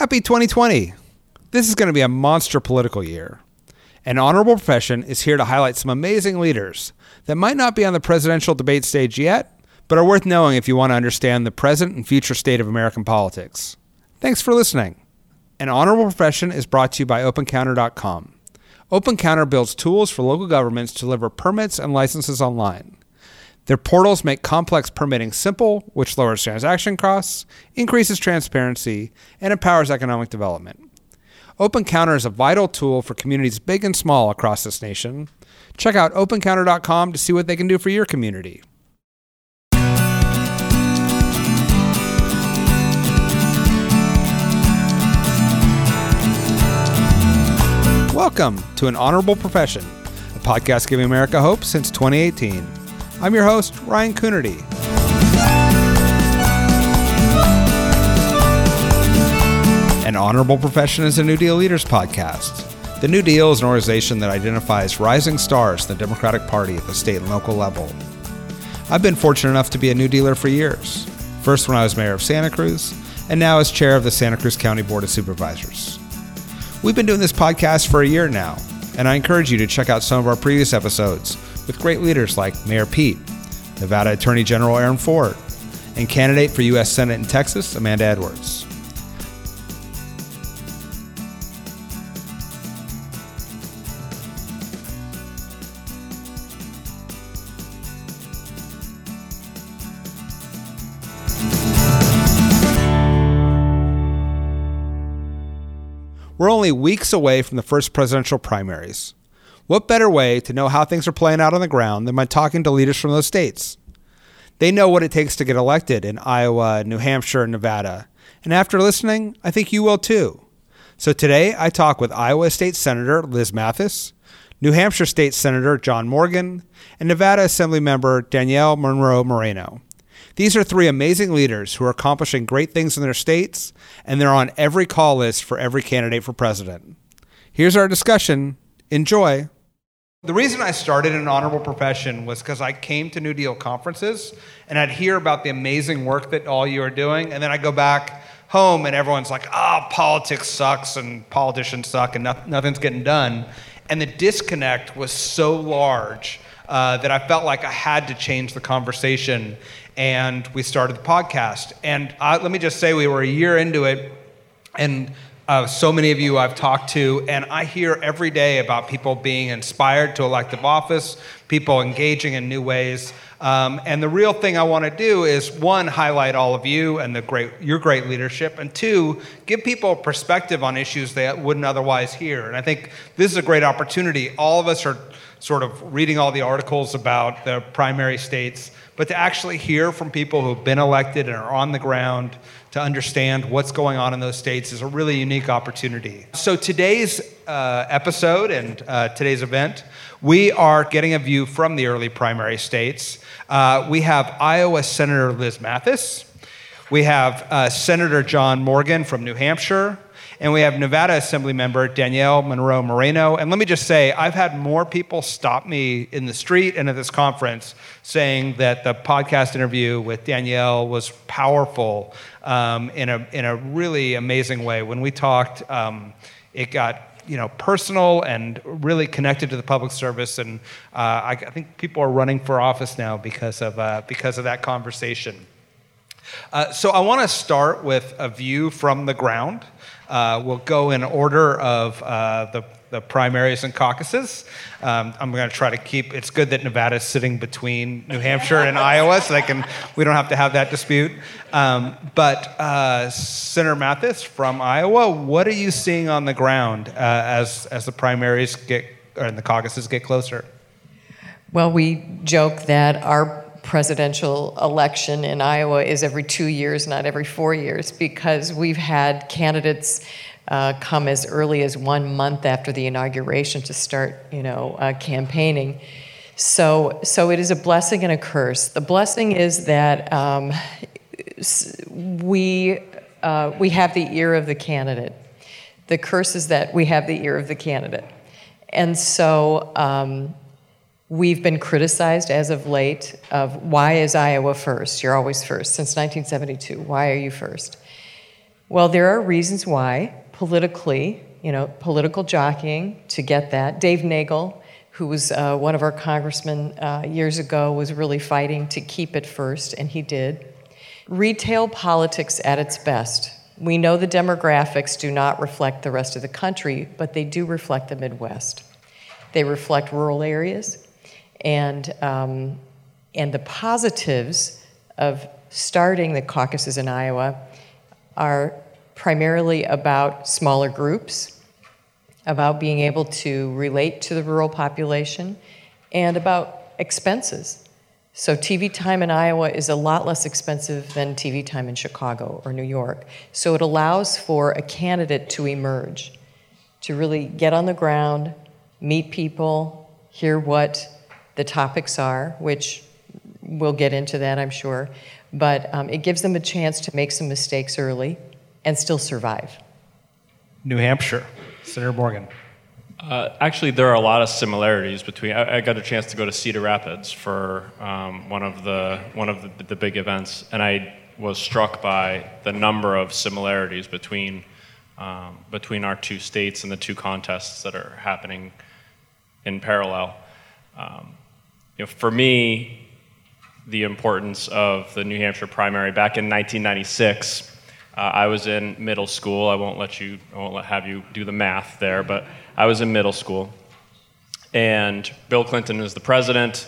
Happy 2020. This is going to be a monster political year. An honorable profession is here to highlight some amazing leaders that might not be on the presidential debate stage yet, but are worth knowing if you want to understand the present and future state of American politics. Thanks for listening. An honorable profession is brought to you by OpenCounter.com. OpenCounter builds tools for local governments to deliver permits and licenses online. Their portals make complex permitting simple, which lowers transaction costs, increases transparency, and empowers economic development. OpenCounter is a vital tool for communities big and small across this nation. Check out opencounter.com to see what they can do for your community. Welcome to An Honorable Profession, a podcast giving America hope since 2018. I'm your host, Ryan Coonerty. An Honorable Profession is a New Deal Leaders podcast. The New Deal is an organization that identifies rising stars in the Democratic Party at the state and local level. I've been fortunate enough to be a New Dealer for years, first when I was mayor of Santa Cruz, and now as chair of the Santa Cruz County Board of Supervisors. We've been doing this podcast for a year now, and I encourage you to check out some of our previous episodes with great leaders like Mayor Pete, Nevada Attorney General Aaron Ford, and candidate for U.S. Senate in Texas, Amanda Edwards. We're only weeks away from the first presidential primaries. What better way to know how things are playing out on the ground than by talking to leaders from those states? They know what it takes to get elected in Iowa, New Hampshire, and Nevada. And after listening, I think you will too. So today I talk with Iowa State Senator Liz Mathis, New Hampshire State Senator Jon Morgan, and Nevada Assembly member Daniele Monroe Moreno. These are three amazing leaders who are accomplishing great things in their states, and they're on every call list for every candidate for president. Here's our discussion. Enjoy. The reason I started an honorable profession was because I came to New Deal conferences and I'd hear about the amazing work that all you are doing, and then I go back home and everyone's like, oh, politics sucks and politicians suck and no- nothing's getting done. And the disconnect was so large uh, that I felt like I had to change the conversation and we started the podcast. And uh, let me just say, we were a year into it, and uh, so many of you I've talked to, and I hear every day about people being inspired to elective office, people engaging in new ways. Um, and the real thing I want to do is one, highlight all of you and the great, your great leadership, and two, give people perspective on issues they wouldn't otherwise hear. And I think this is a great opportunity. All of us are sort of reading all the articles about the primary states but to actually hear from people who've been elected and are on the ground to understand what's going on in those states is a really unique opportunity. So, today's uh, episode and uh, today's event, we are getting a view from the early primary states. Uh, we have Iowa Senator Liz Mathis, we have uh, Senator Jon Morgan from New Hampshire. And we have Nevada Assembly member Daniele Monroe Moreno. And let me just say, I've had more people stop me in the street and at this conference saying that the podcast interview with Daniele was powerful um, in, a, in a really amazing way. When we talked, um, it got you know, personal and really connected to the public service. And uh, I, I, think people are running for office now because of, uh, because of that conversation. Uh, so I want to start with a view from the ground. Uh, we'll go in order of uh, the, the primaries and caucuses. Um, I'm going to try to keep. It's good that Nevada is sitting between New Hampshire and Iowa, so they can. We don't have to have that dispute. Um, but uh, Senator Mathis from Iowa, what are you seeing on the ground uh, as as the primaries get and the caucuses get closer? Well, we joke that our presidential election in Iowa is every two years, not every four years, because we've had candidates uh, come as early as one month after the inauguration to start, you know, uh, campaigning. So, so it is a blessing and a curse. The blessing is that um, we uh, we have the ear of the candidate. The curse is that we have the ear of the candidate, and so um, We've been criticized as of late of why is Iowa first? You're always first since 1972. Why are you first? Well, there are reasons why politically, you know, political jockeying to get that. Dave Nagle, who was uh, one of our congressmen uh, years ago, was really fighting to keep it first, and he did. Retail politics at its best. We know the demographics do not reflect the rest of the country, but they do reflect the Midwest. They reflect rural areas, and um, and the positives of starting the caucuses in Iowa are primarily about smaller groups, about being able to relate to the rural population, and about expenses. So, TV time in Iowa is a lot less expensive than TV time in Chicago or New York. So, it allows for a candidate to emerge, to really get on the ground, meet people, hear what the topics are, which we'll get into that, I'm sure. But um, it gives them a chance to make some mistakes early and still survive. New Hampshire, Senator Morgan. Uh, actually, there are a lot of similarities between. I, I got a chance to go to Cedar Rapids for um, one of the one of the, the, big events, and I was struck by the number of similarities between um, between our two states and the two contests that are happening in parallel. Um, you know, for me, the importance of the New Hampshire primary back in 1996. Uh, I was in middle school. I won't let you, I won't let, have you do the math there, but I was in middle school. And Bill Clinton is the president,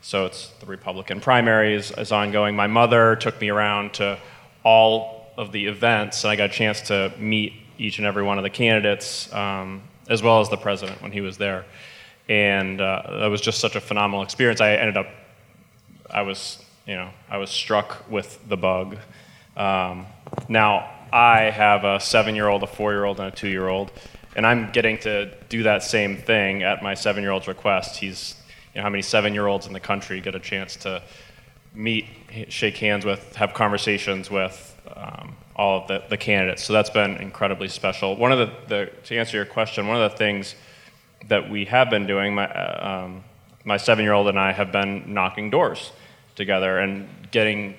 so it's the Republican primary is, is ongoing. My mother took me around to all of the events, and I got a chance to meet each and every one of the candidates, um, as well as the president when he was there. And uh, that was just such a phenomenal experience. I ended up I was, you know, I was struck with the bug. Um, now, I have a seven year old, a four year old, and a two year old, and I'm getting to do that same thing at my seven year old's request. He's, you know, how many seven year olds in the country get a chance to meet, shake hands with, have conversations with um, all of the, the candidates. So that's been incredibly special. One of the, the, to answer your question, one of the things that we have been doing, my, uh, um, my seven year old and I have been knocking doors together and getting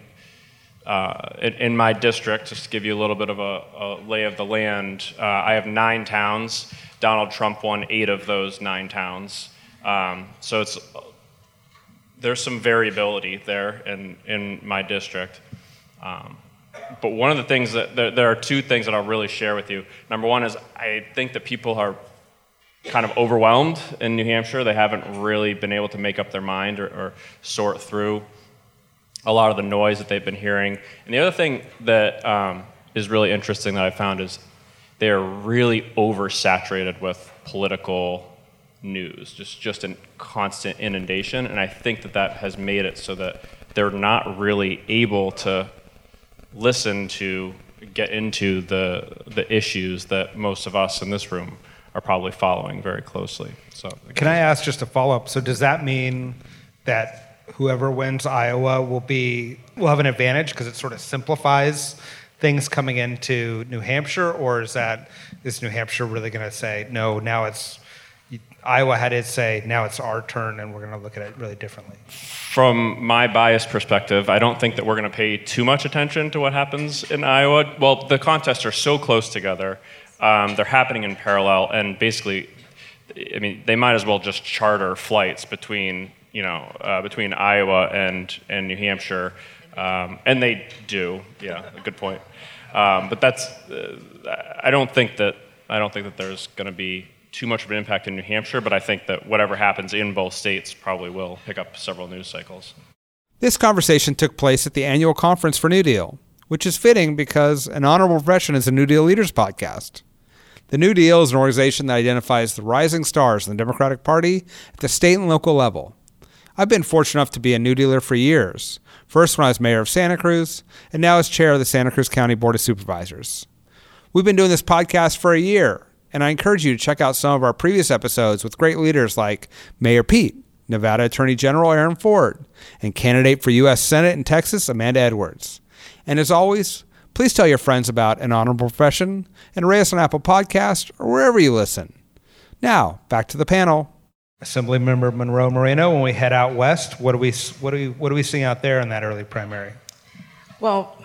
uh, in, in, my district, just to give you a little bit of a, a lay of the land, uh, I have nine towns. Donald Trump won eight of those nine towns. Um, so it's there's some variability there in, in my district. Um, but one of the things that there, there, are two things that I'll really share with you. Number one is I think that people are kind of overwhelmed in New Hampshire. They haven't really been able to make up their mind or, or sort through a lot of the noise that they've been hearing. And the other thing that um, is really interesting that I found is they are really oversaturated with political news, just just a constant inundation. And I think that that has made it so that they're not really able to listen to get into the the issues that most of us in this room are probably following very closely. So, can I ask just a follow up? So, does that mean that whoever wins Iowa will be will have an advantage because it sort of simplifies things coming into New Hampshire, or is that is New Hampshire really going to say no? Now it's Iowa had its say. Now it's our turn, and we're going to look at it really differently. From my biased perspective, I don't think that we're going to pay too much attention to what happens in Iowa. Well, the contests are so close together; um, they're happening in parallel, and basically, I mean, they might as well just charter flights between you know, uh, between Iowa and, and New Hampshire. Um, and they do, yeah, good point. Um, but that's, uh, I don't think that, I don't think that there's going to be too much of an impact in New Hampshire, but I think that whatever happens in both states probably will pick up several news cycles. This conversation took place at the annual conference for New Deal, which is fitting because an honorable profession is a New Deal Leaders podcast. The New Deal is an organization that identifies the rising stars in the Democratic Party at the state and local level I've been fortunate enough to be a New Dealer for years. First, when I was mayor of Santa Cruz, and now as chair of the Santa Cruz County Board of Supervisors. We've been doing this podcast for a year, and I encourage you to check out some of our previous episodes with great leaders like Mayor Pete, Nevada Attorney General Aaron Ford, and candidate for U.S. Senate in Texas, Amanda Edwards. And as always, please tell your friends about an honorable profession and rate us on Apple Podcast or wherever you listen. Now, back to the panel. Assemblymember Monroe Moreno, when we head out west, what do we what do we what do we see out there in that early primary? Well,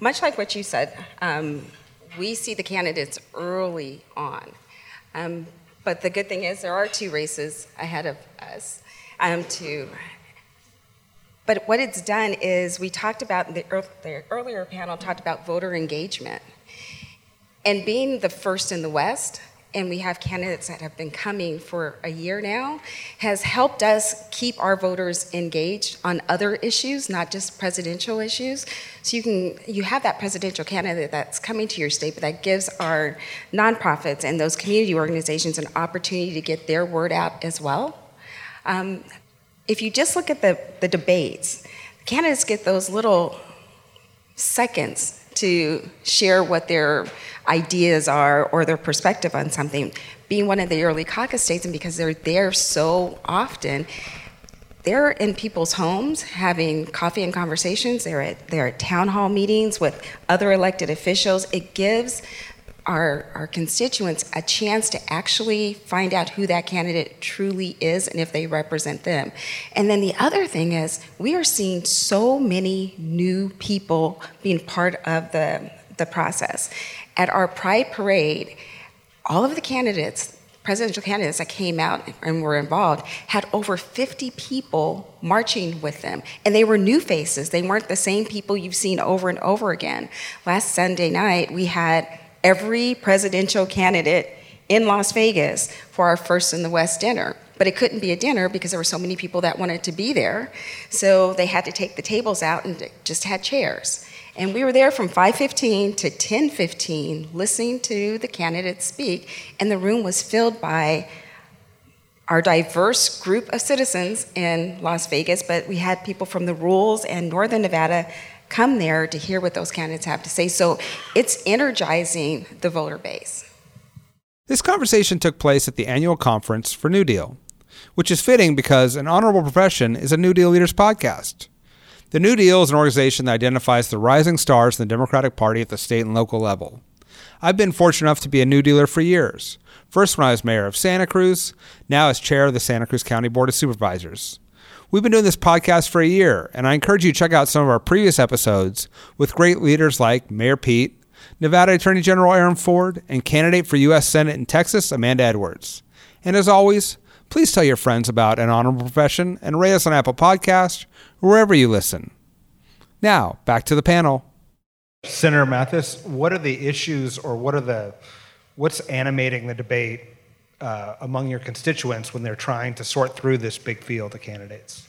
much like what you said, um, we see the candidates early on. Um, but the good thing is there are two races ahead of us. Um, to, but what it's done is we talked about the, the earlier panel talked about voter engagement, and being the first in the West and we have candidates that have been coming for a year now, has helped us keep our voters engaged on other issues, not just presidential issues. So you can you have that presidential candidate that's coming to your state, but that gives our nonprofits and those community organizations an opportunity to get their word out as well. Um, if you just look at the, the debates, candidates get those little seconds to share what their ideas are or their perspective on something. Being one of the early caucus states, and because they're there so often, they're in people's homes having coffee and conversations. They're at, they're at town hall meetings with other elected officials. It gives our, our constituents a chance to actually find out who that candidate truly is and if they represent them. And then the other thing is, we are seeing so many new people being part of the, the process. At our Pride Parade, all of the candidates, presidential candidates that came out and were involved, had over 50 people marching with them. And they were new faces. They weren't the same people you've seen over and over again. Last Sunday night, we had every presidential candidate in Las Vegas for our First in the West dinner. But it couldn't be a dinner because there were so many people that wanted to be there. So they had to take the tables out and just had chairs. And we were there from 5:15 to 10:15 listening to the candidates speak and the room was filled by our diverse group of citizens in Las Vegas, but we had people from the rurals and northern Nevada come there to hear what those candidates have to say. So it's energizing the voter base. This conversation took place at the annual conference for New Deal, which is fitting because An Honorable Profession is a New Deal Leaders podcast. The New Deal is an organization that identifies the rising stars in the Democratic Party at the state and local level. I've been fortunate enough to be a New Dealer for years. First, when I was mayor of Santa Cruz, now as chair of the Santa Cruz County Board of Supervisors. We've been doing this podcast for a year, and I encourage you to check out some of our previous episodes with great leaders like Mayor Pete, Nevada Attorney General Aaron Ford, and candidate for U.S. Senate in Texas, Amanda Edwards. And as always, please tell your friends about an honorable profession and rate us on Apple Podcast wherever you listen. Now, back to the panel. Senator Mathis, what are the issues or what are the what's animating the debate uh, among your constituents when they're trying to sort through this big field of candidates?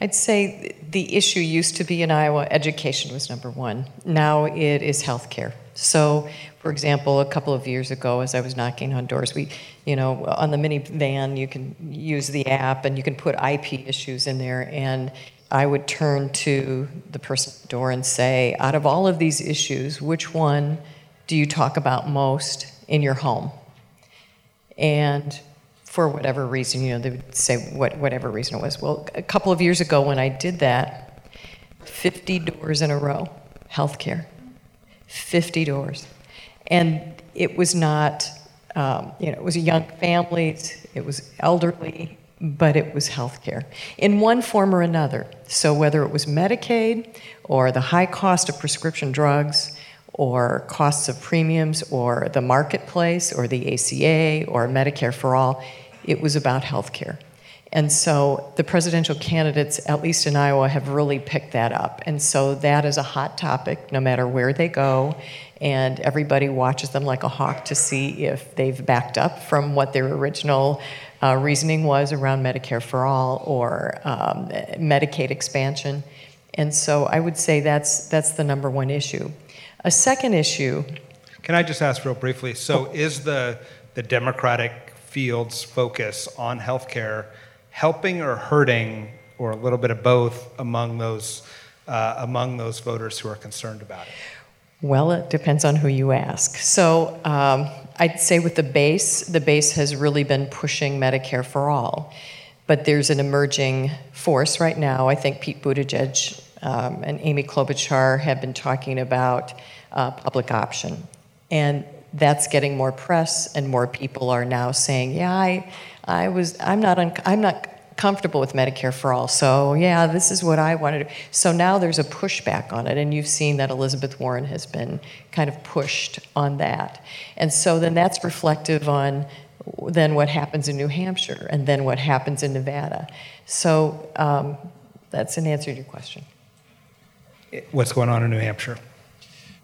I'd say the issue used to be in Iowa, education was number one. Now it is healthcare. So, for example, a couple of years ago, as I was knocking on doors, we, you know, on the minivan, you can use the app and you can put IP issues in there. And I would turn to the person at the door and say, out of all of these issues, which one do you talk about most in your home? And for whatever reason, you know, they would say what, whatever reason it was. Well, a couple of years ago when I did that, 50 doors in a row, healthcare, 50 doors. And it was not, um, you know, it was young families, it was elderly, but it was healthcare in one form or another. So whether it was Medicaid or the high cost of prescription drugs, or costs of premiums or the marketplace or the ACA or Medicare for All. It was about health care. And so the presidential candidates, at least in Iowa, have really picked that up. And so that is a hot topic no matter where they go. And everybody watches them like a hawk to see if they've backed up from what their original uh, reasoning was around Medicare for All or um, Medicaid expansion. And so I would say that's, that's the number one issue. A second issue. Can I just ask real briefly? So, is the the Democratic field's focus on healthcare helping or hurting, or a little bit of both, among those uh, among those voters who are concerned about it? Well, it depends on who you ask. So, um, I'd say with the base, the base has really been pushing Medicare for all. But there's an emerging force right now. I think Pete Buttigieg um, and Amy Klobuchar have been talking about uh, public option. And that's getting more press, and more people are now saying, "Yeah, I, I was, I'm not, un- I'm not comfortable with Medicare for all. So, yeah, this is what I wanted. So now there's a pushback on it, and you've seen that Elizabeth Warren has been kind of pushed on that. And so then that's reflective on then what happens in New Hampshire and then what happens in Nevada. So um, that's an answer to your question. What's going on in New Hampshire?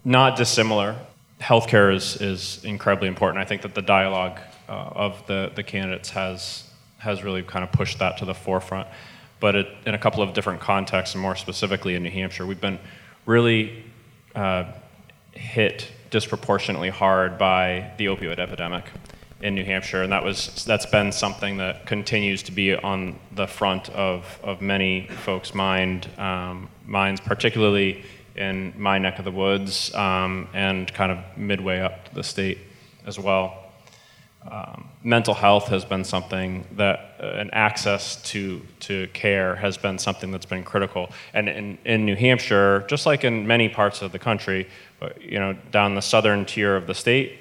Not dissimilar. Healthcare is, is incredibly important. I think that the dialogue uh, of the, the candidates has, has really kind of pushed that to the forefront. But it, in a couple of different contexts, and more specifically in New Hampshire, we've been really uh, hit disproportionately hard by the opioid epidemic in New Hampshire, and that was that's been something that continues to be on the front of, of many folks' mind um, minds, particularly in my neck of the woods um, and kind of midway up the state as well. Um, mental health has been something that, uh, and access to, to care has been something that's been critical. And in, in New Hampshire, just like in many parts of the country, you know, down the southern tier of the state,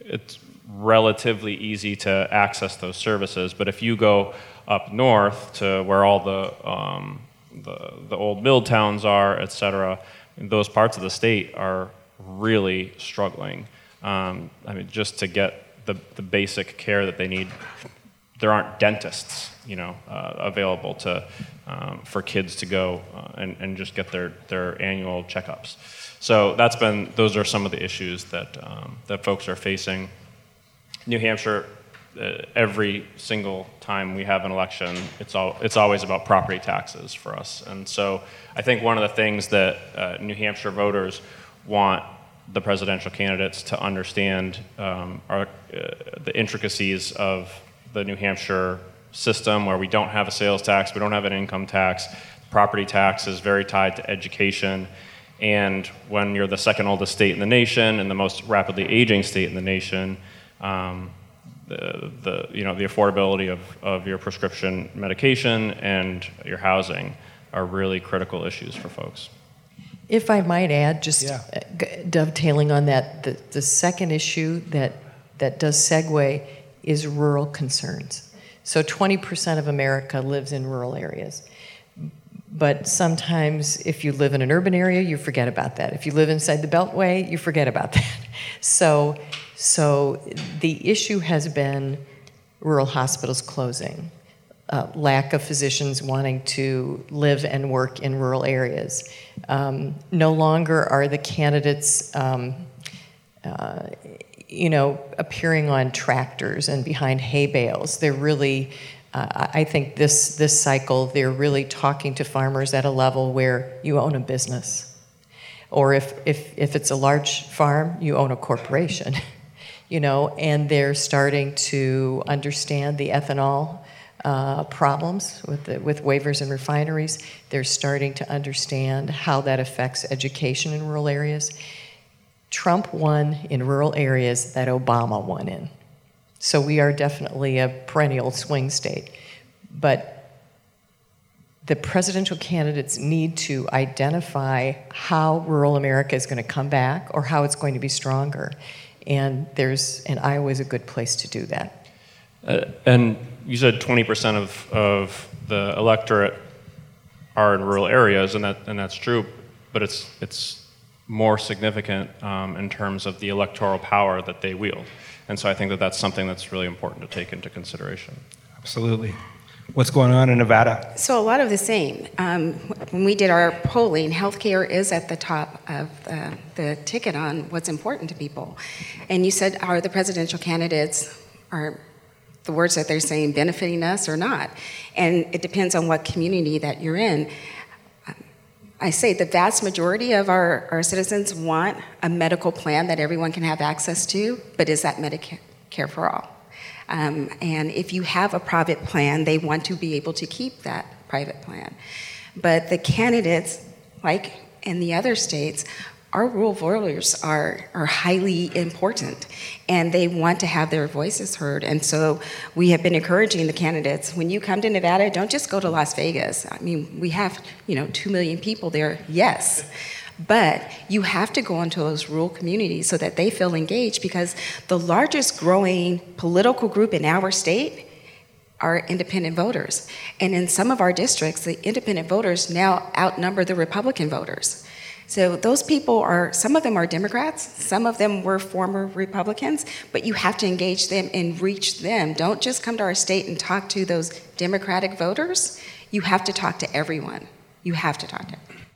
it's relatively easy to access those services. But if you go up north to where all the, um, the, the, old mill towns are, et cetera, those parts of the state are really struggling. Um, I mean, just to get the, the basic care that they need, there aren't dentists, you know, uh, available to, um, for kids to go uh, and, and just get their, their annual checkups. So that's been, those are some of the issues that, um, that folks are facing. New Hampshire, uh, every single time we have an election, it's, all, it's always about property taxes for us. And so I think one of the things that uh, New Hampshire voters want the presidential candidates to understand um, are uh, the intricacies of the New Hampshire system where we don't have a sales tax, we don't have an income tax. Property tax is very tied to education. And when you're the second oldest state in the nation and the most rapidly aging state in the nation, um, the, the, you know, the affordability of, of your prescription medication and your housing are really critical issues for folks. If I might add, just yeah. dovetailing on that, the, the second issue that, that does segue is rural concerns. So 20% of America lives in rural areas. But sometimes, if you live in an urban area, you forget about that. If you live inside the Beltway, you forget about that. So so the issue has been rural hospitals closing, uh, lack of physicians wanting to live and work in rural areas. Um, no longer are the candidates, um, uh, you know, appearing on tractors and behind hay bales. They're really, uh, I think this this cycle, they're really talking to farmers at a level where you own a business, or if if if it's a large farm, you own a corporation. you know, and they're starting to understand the ethanol uh, problems with, the, with waivers and refineries. They're starting to understand how that affects education in rural areas. Trump won in rural areas that Obama won in. So we are definitely a perennial swing state. But the presidential candidates need to identify how rural America is going to come back or how it's going to be stronger and there's and Iowa is a good place to do that. Uh, and you said 20% of, of the electorate are in rural areas, and that and that's true, but it's it's more significant um, in terms of the electoral power that they wield, and so I think that that's something that's really important to take into consideration. Absolutely. What's going on in Nevada? So, a lot of the same. Um, when we did our polling, healthcare is at the top of uh, the ticket on what's important to people. And you said, are the presidential candidates, are the words that they're saying benefiting us or not? And it depends on what community that you're in. I say the vast majority of our, our citizens want a medical plan that everyone can have access to, but is that Medicare for all? Um, and if you have a private plan, they want to be able to keep that private plan. But the candidates, like in the other states, our rural voters are, are highly important and they want to have their voices heard. And so we have been encouraging the candidates when you come to Nevada, don't just go to Las Vegas. I mean, we have, you know, 2 million people there, yes. But you have to go into those rural communities so that they feel engaged because the largest growing political group in our state are independent voters. And in some of our districts, the independent voters now outnumber the Republican voters. So those people are, some of them are Democrats, some of them were former Republicans, but you have to engage them and reach them. Don't just come to our state and talk to those Democratic voters. You have to talk to everyone. You have to talk to everyone.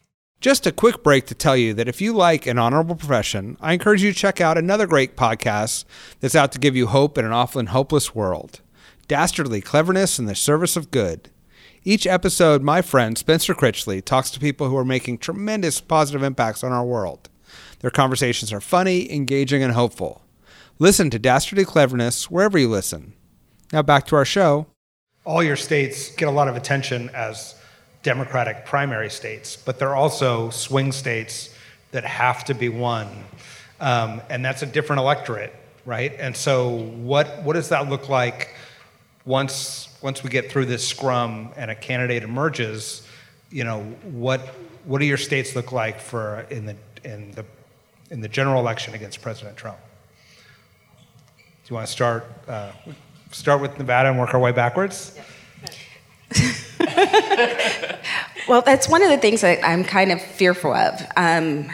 Just a quick break to tell you that if you like an honorable profession, I encourage you to check out another great podcast that's out to give you hope in an often and hopeless world Dastardly Cleverness in the Service of Good. Each episode, my friend Spencer Critchley talks to people who are making tremendous positive impacts on our world. Their conversations are funny, engaging, and hopeful. Listen to Dastardly Cleverness wherever you listen. Now back to our show. All your states get a lot of attention as Democratic primary states, but they're also swing states that have to be won. Um, and that's a different electorate, right? And so, what, what does that look like once, once we get through this scrum and a candidate emerges? You know, what, what do your states look like for in the, in the, in the general election against President Trump? Do you want to start, uh, start with Nevada and work our way backwards? well, that's one of the things that I'm kind of fearful of. Um,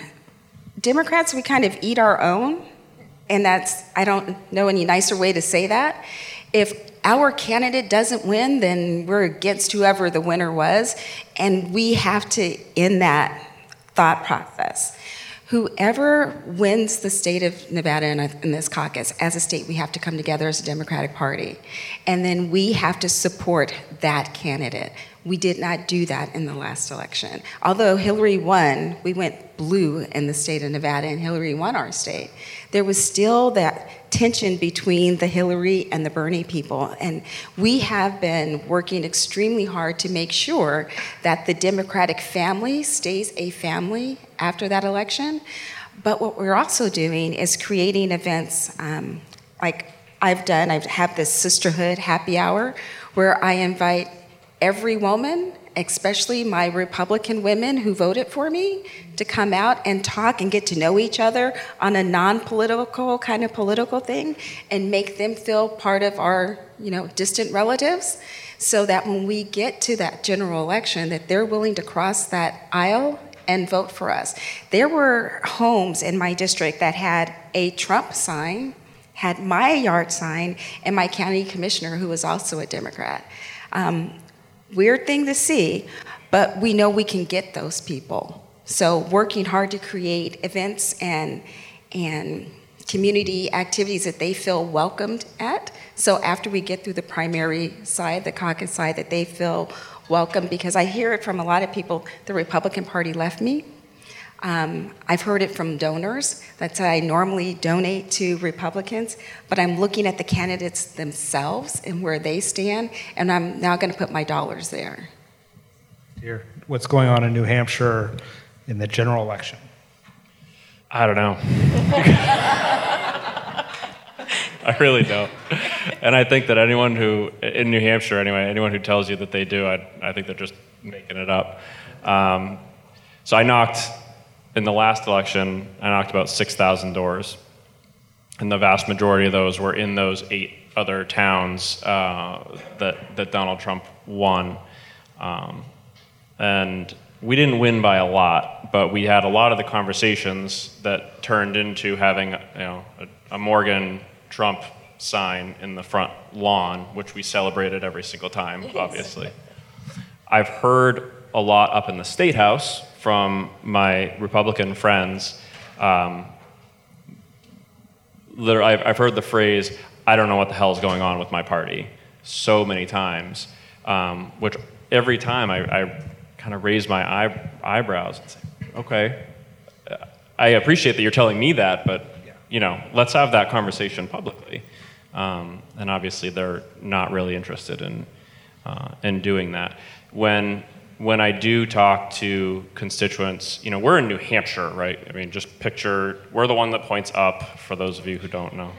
Democrats, we kind of eat our own, and that's, I don't know any nicer way to say that. If our candidate doesn't win, then we're against whoever the winner was, and we have to end that thought process. Whoever wins the state of Nevada in, a, in, this caucus, as a state, we have to come together as a Democratic Party. And then we have to support that candidate. We did not do that in the last election. Although Hillary won, we went blue in the state of Nevada, and Hillary won our state. There was still that tension between the Hillary and the Bernie people. And we have been working extremely hard to make sure that the Democratic family stays a family after that election. But what we're also doing is creating events um, like I've done. I have this sisterhood happy hour where I invite every woman, especially my Republican women who voted for me, to come out and talk and get to know each other on a non-political kind of political thing and make them feel part of our, you know, distant relatives so that when we get to that general election that they're willing to cross that aisle and vote for us. There were homes in my district that had a Trump sign, had my yard sign, and my county commissioner, who was also a Democrat. Um, Weird thing to see, but we know we can get those people. So working hard to create events and and community activities that they feel welcomed at. So after we get through the primary side, the caucus side, that they feel welcome because I hear it from a lot of people. The Republican Party left me. Um, I've heard it from donors that I normally donate to Republicans, but I'm looking at the candidates themselves and where they stand, and I'm now going to put my dollars there. Here, what's going on in New Hampshire in the general election? I don't know. I really don't. And I think that anyone who, in New Hampshire anyway, anyone who tells you that they do, I, I think they're just making it up. Um, so I knocked in the last election, I knocked about 6,000 doors. And the vast majority of those were in those eight other towns uh, that, that Donald Trump won. Um, and we didn't win by a lot, but we had a lot of the conversations that turned into having you know, a, a Morgan Trump sign in the front lawn, which we celebrated every single time, obviously. I've heard a lot up in the State House from my Republican friends. Um, I've, I've heard the phrase, I don't know what the hell is going on with my party, so many times, um, which every time I, I kind of raise my eye, eyebrows and say, okay, I appreciate that you're telling me that, but you know, let's have that conversation publicly. Um, and obviously, they're not really interested in uh, in doing that. When when I do talk to constituents, you know, we're in New Hampshire, right? I mean, just picture we're the one that points up. For those of you who don't know,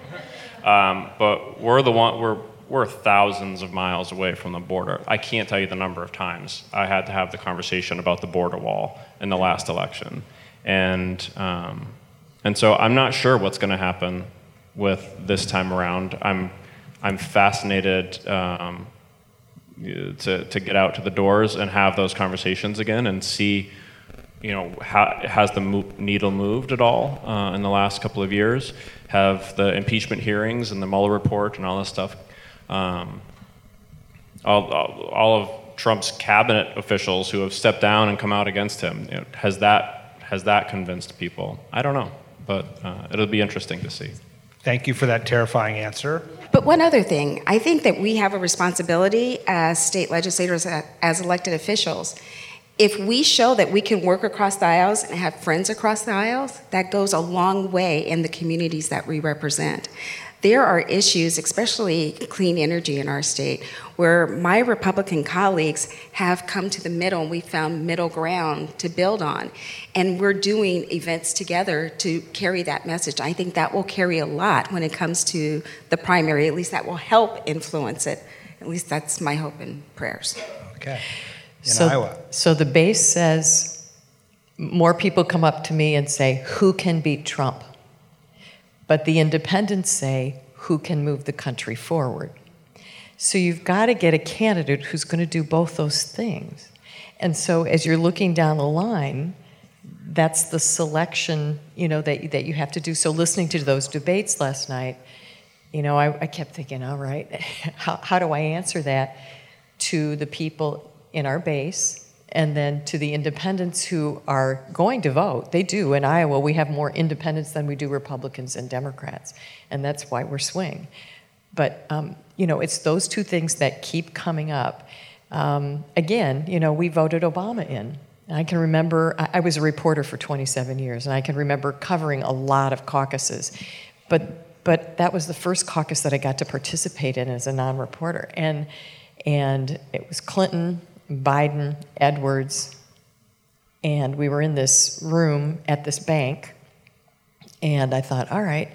um, but we're the one we're we're thousands of miles away from the border. I can't tell you the number of times I had to have the conversation about the border wall in the last election, and um, and so I'm not sure what's going to happen with this time around. I'm I'm fascinated. Um, to, to get out to the doors and have those conversations again and see, you know, how, has the mo- needle moved at all uh, in the last couple of years? Have the impeachment hearings and the Mueller report and all this stuff, um, all, all, of Trump's cabinet officials who have stepped down and come out against him, you know, has that has that convinced people? I don't know, but uh, it'll be interesting to see. Thank you for that terrifying answer. But one other thing, I think that we have a responsibility as state legislators, uh, as elected officials. If we show that we can work across the aisles and have friends across the aisles, that goes a long way in the communities that we represent there are issues, especially clean energy in our state, where my Republican colleagues have come to the middle and we found middle ground to build on. And we're doing events together to carry that message. I think that will carry a lot when it comes to the primary. At least that will help influence it. At least that's my hope and prayers. Okay. In so, Iowa. So the base says more people come up to me and say, Who can beat Trump? But the independents say, who can move the country forward? So you've got to get a candidate who's going to do both those things. And so as you're looking down the line, that's the selection, you know, that, that you have to do. So listening to those debates last night, you know, I, I kept thinking, all right, how, how do I answer that to the people in our base and then to the independents who are going to vote. They do. In Iowa, we have more independents than we do Republicans and Democrats, and that's why we're swing. But, um, you know, it's those two things that keep coming up. Um, again, you know, we voted Obama in. I can remember, I, I was a reporter for 27 years, and I can remember covering a lot of caucuses. But, but that was the first caucus that I got to participate in as a non reporter. And, and it was Clinton, Biden, Edwards, and we were in this room at this bank. And I thought, all right,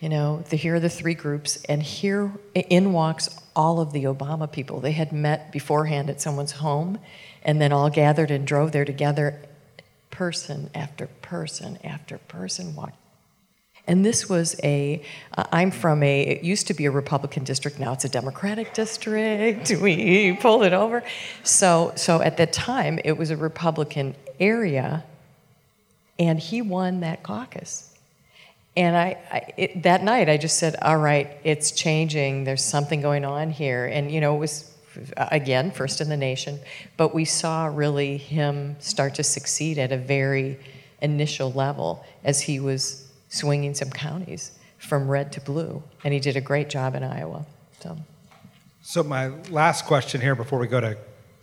you know, the, here are the three groups, and here in walks all of the Obama people. They had met beforehand at someone's home, and then all gathered and drove there together. Person after person after person walked and this was a, uh, am from a, it used to be a Republican district, now it's a Democratic district. We pulled it over. So, so at that time, it was a Republican area, and he won that caucus. And I, I it, that night, I just said, all right, it's changing. There's something going on here. And, you know, it was, again, first in the nation, but we saw really him start to succeed at a very initial level as he was swinging some counties from red to blue, and he did a great job in Iowa. So, so my last question here before we go to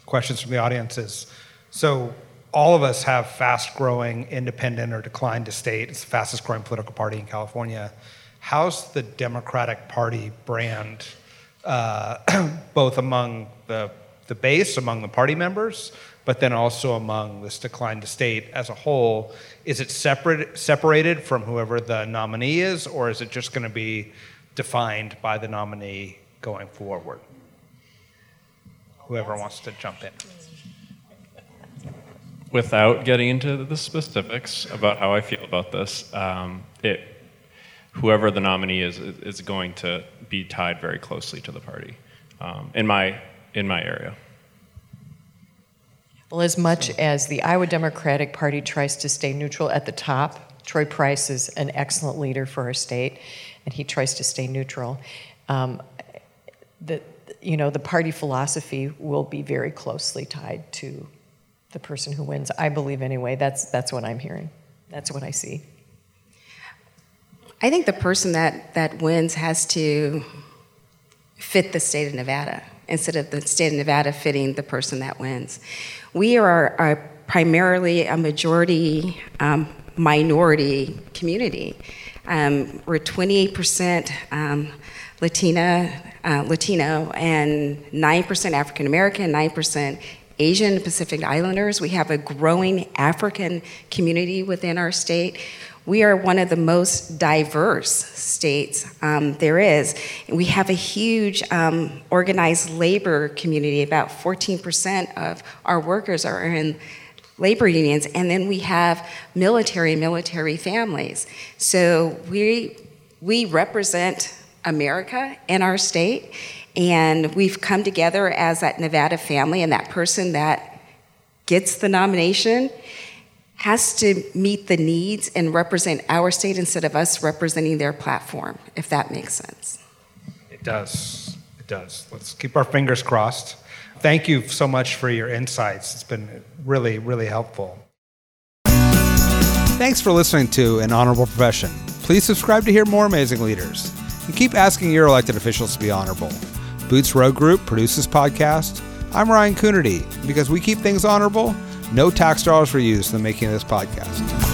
questions from the audience is so all of us have fast growing independent or decline to state. It's the fastest growing political party in California. How's the Democratic Party brand, uh, both among the, the base, among the party members, but then also among this decline to state as a whole? Is it separate, separated from whoever the nominee is, or is it just going to be defined by the nominee going forward? Whoever wants to jump in. Without getting into the specifics about how I feel about this, um, it, whoever the nominee is is going to be tied very closely to the party um, in my in my area. Well, as much as the Iowa Democratic Party tries to stay neutral at the top, Troy Price is an excellent leader for our state, and he tries to stay neutral. Um, the, you know, the party philosophy will be very closely tied to the person who wins. I believe anyway. That's that's what I'm hearing. That's what I see. I think the person that that wins has to fit the state of Nevada instead of the state of Nevada fitting the person that wins. We are, are primarily a majority um, minority community. Um, we're 28% um, Latina, uh, Latino, and 9% African American, 9% Asian Pacific Islanders. We have a growing African community within our state. We are one of the most diverse states um, there is. We have a huge um, organized labor community. About 14% of our workers are in labor unions, and then we have military military families. So we we represent America and our state. And we've come together as that Nevada family, and that person that gets the nomination has to meet the needs and represent our state instead of us representing their platform, if that makes sense. It does. It does. Let's keep our fingers crossed. Thank you so much for your insights. It's been really, really helpful. Thanks for listening to An Honorable Profession. Please subscribe to hear more amazing leaders and keep asking your elected officials to be honorable. Boots Road Group produces podcast. I'm Ryan Coonerty. Because we keep things honorable, no tax dollars were used in the making of this podcast.